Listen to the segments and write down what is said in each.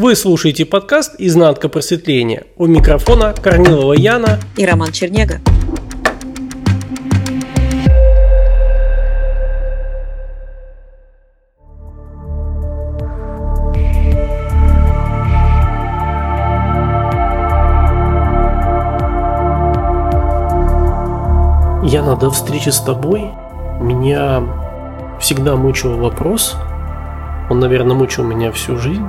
Вы слушаете подкаст «Изнанка просветления». У микрофона Корнилова Яна и Роман Чернега. Яна, до встречи с тобой меня всегда мучил вопрос, он, наверное, мучил меня всю жизнь,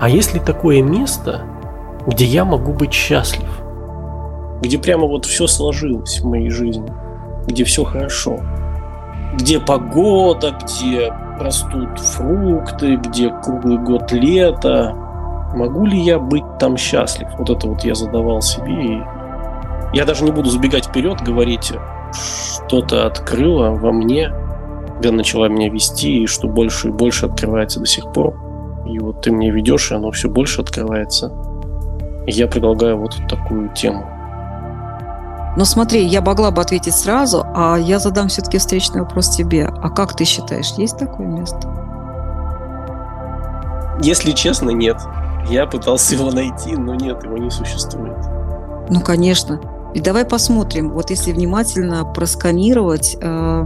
а есть ли такое место, где я могу быть счастлив? Где прямо вот все сложилось в моей жизни, где все хорошо, где погода, где растут фрукты, где круглый год лето. Могу ли я быть там счастлив? Вот это вот я задавал себе. И я даже не буду забегать вперед, говорить, что-то открыло во мне, когда начала меня вести, и что больше и больше открывается до сих пор. И вот ты мне ведешь, и оно все больше открывается. И я предлагаю вот такую тему. Но смотри, я могла бы ответить сразу, а я задам все-таки встречный вопрос тебе. А как ты считаешь, есть такое место? Если честно, нет. Я пытался его найти, но нет, его не существует. Ну, конечно. И давай посмотрим, вот если внимательно просканировать э,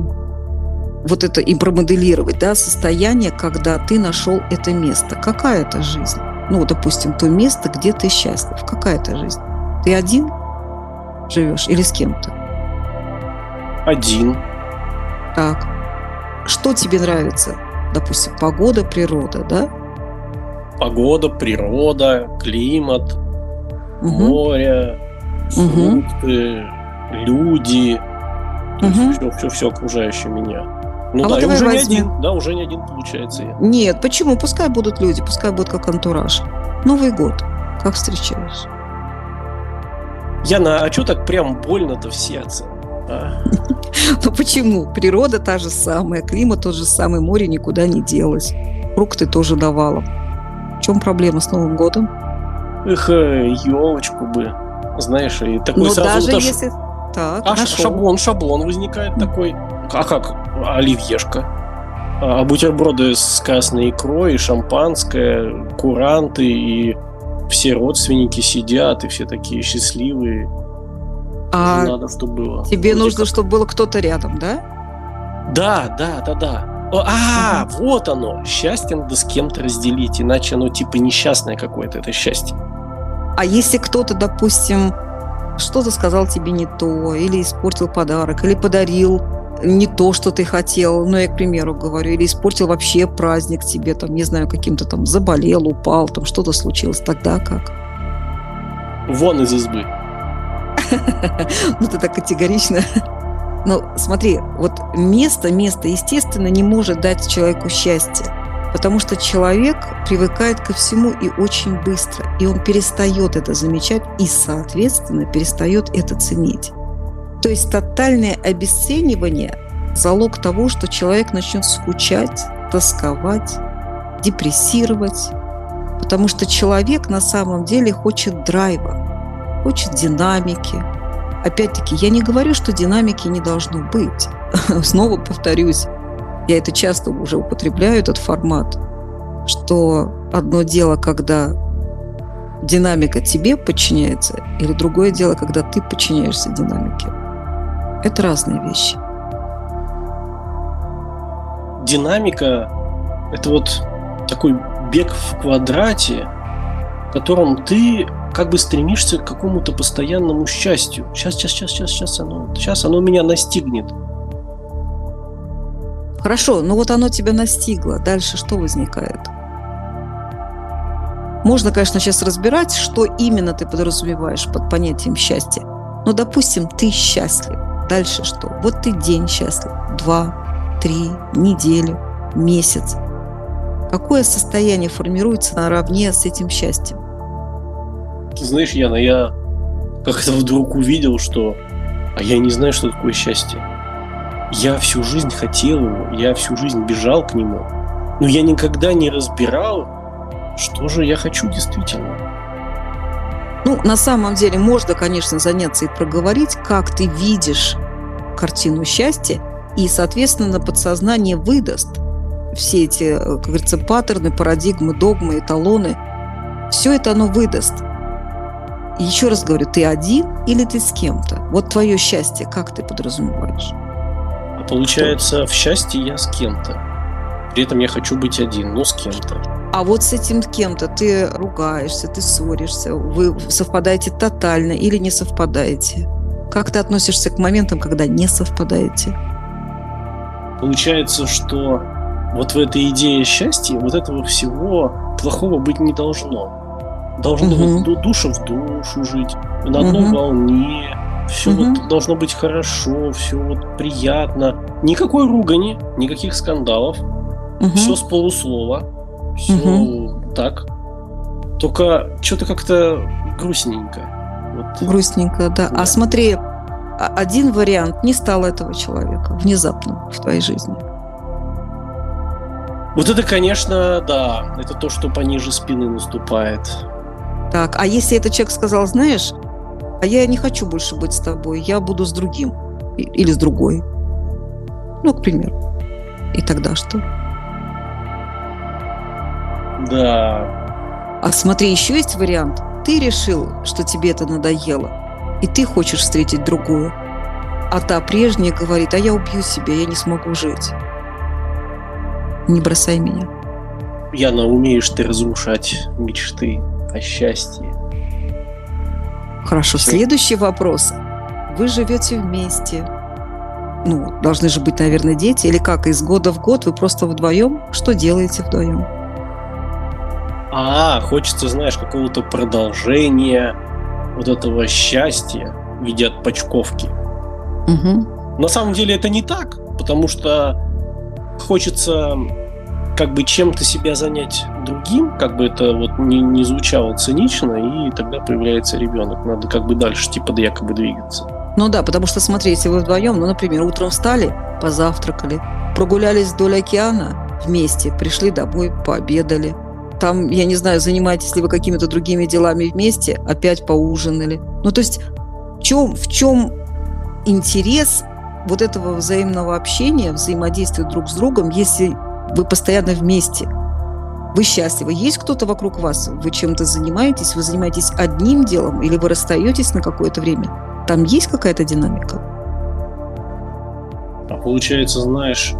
вот это и промоделировать, да, состояние, когда ты нашел это место. Какая это жизнь? Ну, допустим, то место, где ты счастлив. Какая это жизнь? Ты один живешь или с кем-то? Один. Так. Что тебе нравится? Допустим, погода, природа, да? Погода, природа, климат, угу. море, фрукты, угу. люди, угу. все, все, все окружающее меня. Ну а да, вот и уже возьмем. не один, да, уже не один получается я. Нет, почему? Пускай будут люди, пускай будет как антураж. Новый год. Как встречаешь? Яна, а что так прям больно-то в сердце? А? Ну почему? Природа та же самая, климат тот же самый, море никуда не делось. Фрукты тоже давала. В чем проблема с Новым годом? Эх, елочку бы. Знаешь, и такой Но сразу... даже если... Так, а шаблон, шаблон возникает такой. А как? Оливьешка. А бутерброды с красной икрой, шампанское, куранты, и все родственники сидят, и все такие счастливые. А надо, чтобы было. Тебе Вроде нужно, как... чтобы было кто-то рядом, да? Да, да, да, да. А, угу. вот оно. Счастье надо с кем-то разделить, иначе оно типа несчастное какое-то, это счастье. А если кто-то, допустим, что-то сказал тебе не то, или испортил подарок, или подарил не то, что ты хотел, ну, я, к примеру, говорю, или испортил вообще праздник тебе, там, не знаю, каким-то там заболел, упал, там что-то случилось, тогда как? Вон из избы. Ну, ты так категорично. Но смотри, вот место, место, естественно, не может дать человеку счастье, потому что человек привыкает ко всему и очень быстро, и он перестает это замечать и, соответственно, перестает это ценить. То есть тотальное обесценивание – залог того, что человек начнет скучать, тосковать, депрессировать, потому что человек на самом деле хочет драйва, хочет динамики. Опять-таки, я не говорю, что динамики не должно быть. Снова повторюсь, я это часто уже употребляю, этот формат, что одно дело, когда динамика тебе подчиняется, или другое дело, когда ты подчиняешься динамике. Это разные вещи. Динамика – это вот такой бег в квадрате, в котором ты как бы стремишься к какому-то постоянному счастью. Сейчас, сейчас, сейчас, сейчас, сейчас оно, сейчас оно меня настигнет. Хорошо, ну вот оно тебя настигло. Дальше что возникает? Можно, конечно, сейчас разбирать, что именно ты подразумеваешь под понятием счастья. Но, допустим, ты счастлив. Дальше что? Вот ты день счастлив, два, три, неделю, месяц. Какое состояние формируется наравне с этим счастьем? Ты знаешь, Яна, я как-то вдруг увидел, что а я не знаю, что такое счастье. Я всю жизнь хотел его, я всю жизнь бежал к нему, но я никогда не разбирал, что же я хочу действительно. Ну, на самом деле, можно, конечно, заняться и проговорить, как ты видишь картину счастья, и, соответственно, подсознание выдаст все эти, как говорится, паттерны, парадигмы, догмы, эталоны, все это оно выдаст. Еще раз говорю, ты один или ты с кем-то? Вот твое счастье, как ты подразумеваешь? А получается, в счастье я с кем-то. При этом я хочу быть один, но с кем-то. А вот с этим кем-то ты ругаешься, ты ссоришься, вы совпадаете тотально или не совпадаете? Как ты относишься к моментам, когда не совпадаете? Получается, что вот в этой идее счастья вот этого всего плохого быть не должно. Должно угу. вот душа в душу жить, на одной угу. волне, все угу. вот должно быть хорошо, все вот приятно. Никакой ругани, никаких скандалов, угу. все с полуслова, все угу. так. Только что-то как-то грустненько. Вот. Грустненько, да. да. А смотри, один вариант не стал этого человека внезапно в твоей жизни. Вот это, конечно, да, это то, что пониже спины наступает. Так, а если этот человек сказал, знаешь, а я не хочу больше быть с тобой, я буду с другим или с другой. Ну, к примеру. И тогда что? Да. А смотри, еще есть вариант. Ты решил, что тебе это надоело, и ты хочешь встретить другую. А та прежняя говорит, а я убью себя, я не смогу жить. Не бросай меня. Яна, умеешь ты разрушать мечты о счастье. Хорошо, Все. следующий вопрос. Вы живете вместе. Ну, должны же быть, наверное, дети. Или как, из года в год вы просто вдвоем? Что делаете вдвоем? А, хочется, знаешь, какого-то продолжения вот этого счастья в виде отпочковки. Угу. На самом деле это не так, потому что хочется как бы чем-то себя занять другим, как бы это вот не, не звучало цинично, и тогда появляется ребенок. Надо как бы дальше, типа, да якобы двигаться. Ну да, потому что, смотри, если вы вдвоем, ну, например, утром встали, позавтракали, прогулялись вдоль океана вместе, пришли домой, пообедали. Там, я не знаю, занимаетесь ли вы какими-то другими делами вместе, опять поужинали. Ну, то есть в чем, в чем интерес вот этого взаимного общения, взаимодействия друг с другом, если вы постоянно вместе, вы счастливы. Есть кто-то вокруг вас? Вы чем-то занимаетесь? Вы занимаетесь одним делом? Или вы расстаетесь на какое-то время? Там есть какая-то динамика? А получается, знаешь,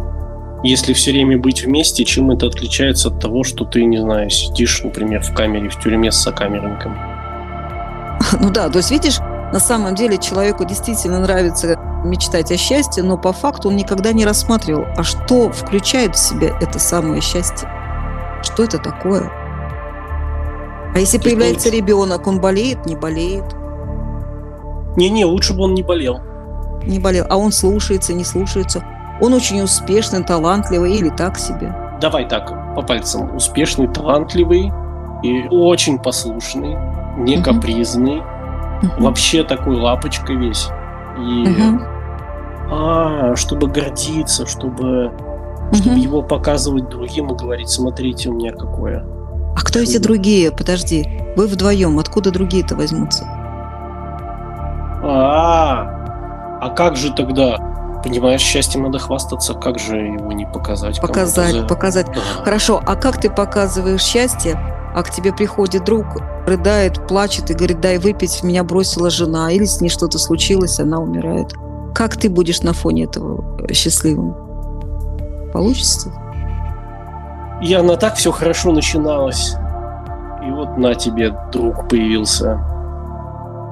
если все время быть вместе, чем это отличается от того, что ты, не знаю, сидишь, например, в камере, в тюрьме с сокамерником? Ну да, то есть видишь, на самом деле человеку действительно нравится мечтать о счастье, но по факту он никогда не рассматривал, а что включает в себя это самое счастье. Что это такое? А если То появляется есть... ребенок, он болеет, не болеет? Не-не, лучше бы он не болел. Не болел. А он слушается, не слушается. Он очень успешный, талантливый или так себе? Давай так, по пальцам. Успешный, талантливый и очень послушный, не угу. капризный. Угу. Вообще такой лапочка весь. И угу. а, чтобы гордиться, чтобы, чтобы его показывать другим и говорить, смотрите, у меня какое. А кто Чудо. эти другие? Подожди, вы вдвоем, откуда другие-то возьмутся? А, а как же тогда? Понимаешь, счастьем надо хвастаться, как же его не показать? Показать, показать. Да. Хорошо, а как ты показываешь счастье, а к тебе приходит друг, рыдает, плачет и говорит, дай выпить, меня бросила жена, или с ней что-то случилось, она умирает. Как ты будешь на фоне этого счастливым? Получится? Я на так все хорошо начиналось. И вот на тебе друг появился.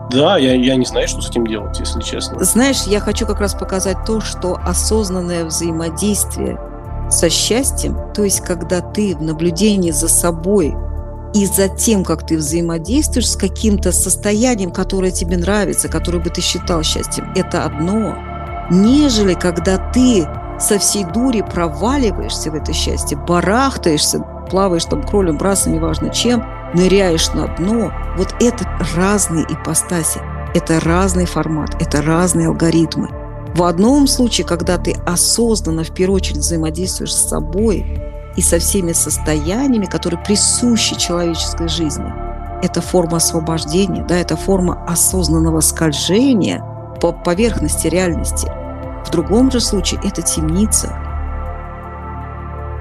Да, я, я не знаю, что с этим делать, если честно. Знаешь, я хочу как раз показать то, что осознанное взаимодействие со счастьем, то есть когда ты в наблюдении за собой и за тем, как ты взаимодействуешь с каким-то состоянием, которое тебе нравится, которое бы ты считал счастьем, это одно, нежели когда ты со всей дури проваливаешься в это счастье, барахтаешься, плаваешь там кролем, брасом, неважно чем, ныряешь на дно. Вот это разные ипостаси, это разный формат, это разные алгоритмы. В одном случае, когда ты осознанно в первую очередь взаимодействуешь с собой, и со всеми состояниями, которые присущи человеческой жизни. Это форма освобождения, да, это форма осознанного скольжения по поверхности реальности. В другом же случае это темница,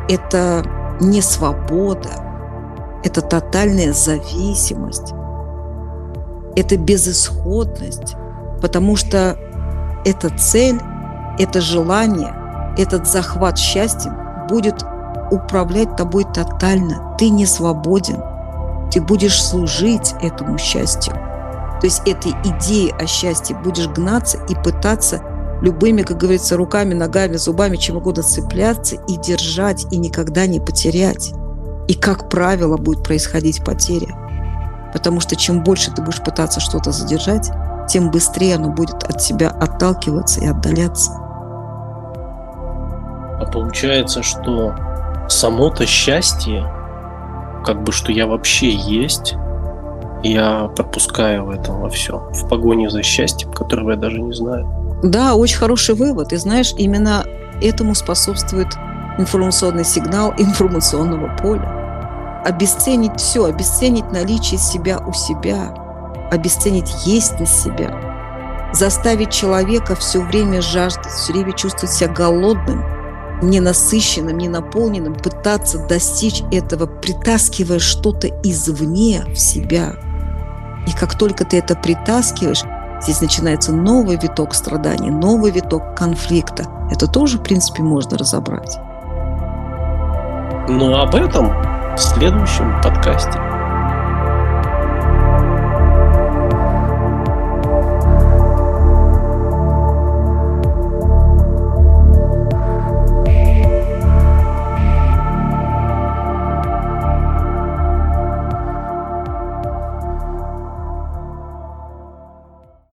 это не свобода, это тотальная зависимость, это безысходность, потому что эта цель, это желание, этот захват счастьем будет управлять тобой тотально. Ты не свободен. Ты будешь служить этому счастью. То есть этой идеей о счастье будешь гнаться и пытаться любыми, как говорится, руками, ногами, зубами, чем угодно цепляться и держать, и никогда не потерять. И, как правило, будет происходить потеря. Потому что чем больше ты будешь пытаться что-то задержать, тем быстрее оно будет от тебя отталкиваться и отдаляться. А получается, что само-то счастье, как бы что я вообще есть, я пропускаю в этом во все, в погоне за счастьем, которого я даже не знаю. Да, очень хороший вывод. И знаешь, именно этому способствует информационный сигнал информационного поля. Обесценить все, обесценить наличие себя у себя, обесценить есть на себя, заставить человека все время жаждать, все время чувствовать себя голодным, ненасыщенным, ненаполненным, пытаться достичь этого, притаскивая что-то извне в себя. И как только ты это притаскиваешь, здесь начинается новый виток страданий, новый виток конфликта. Это тоже, в принципе, можно разобрать. Но об этом в следующем подкасте.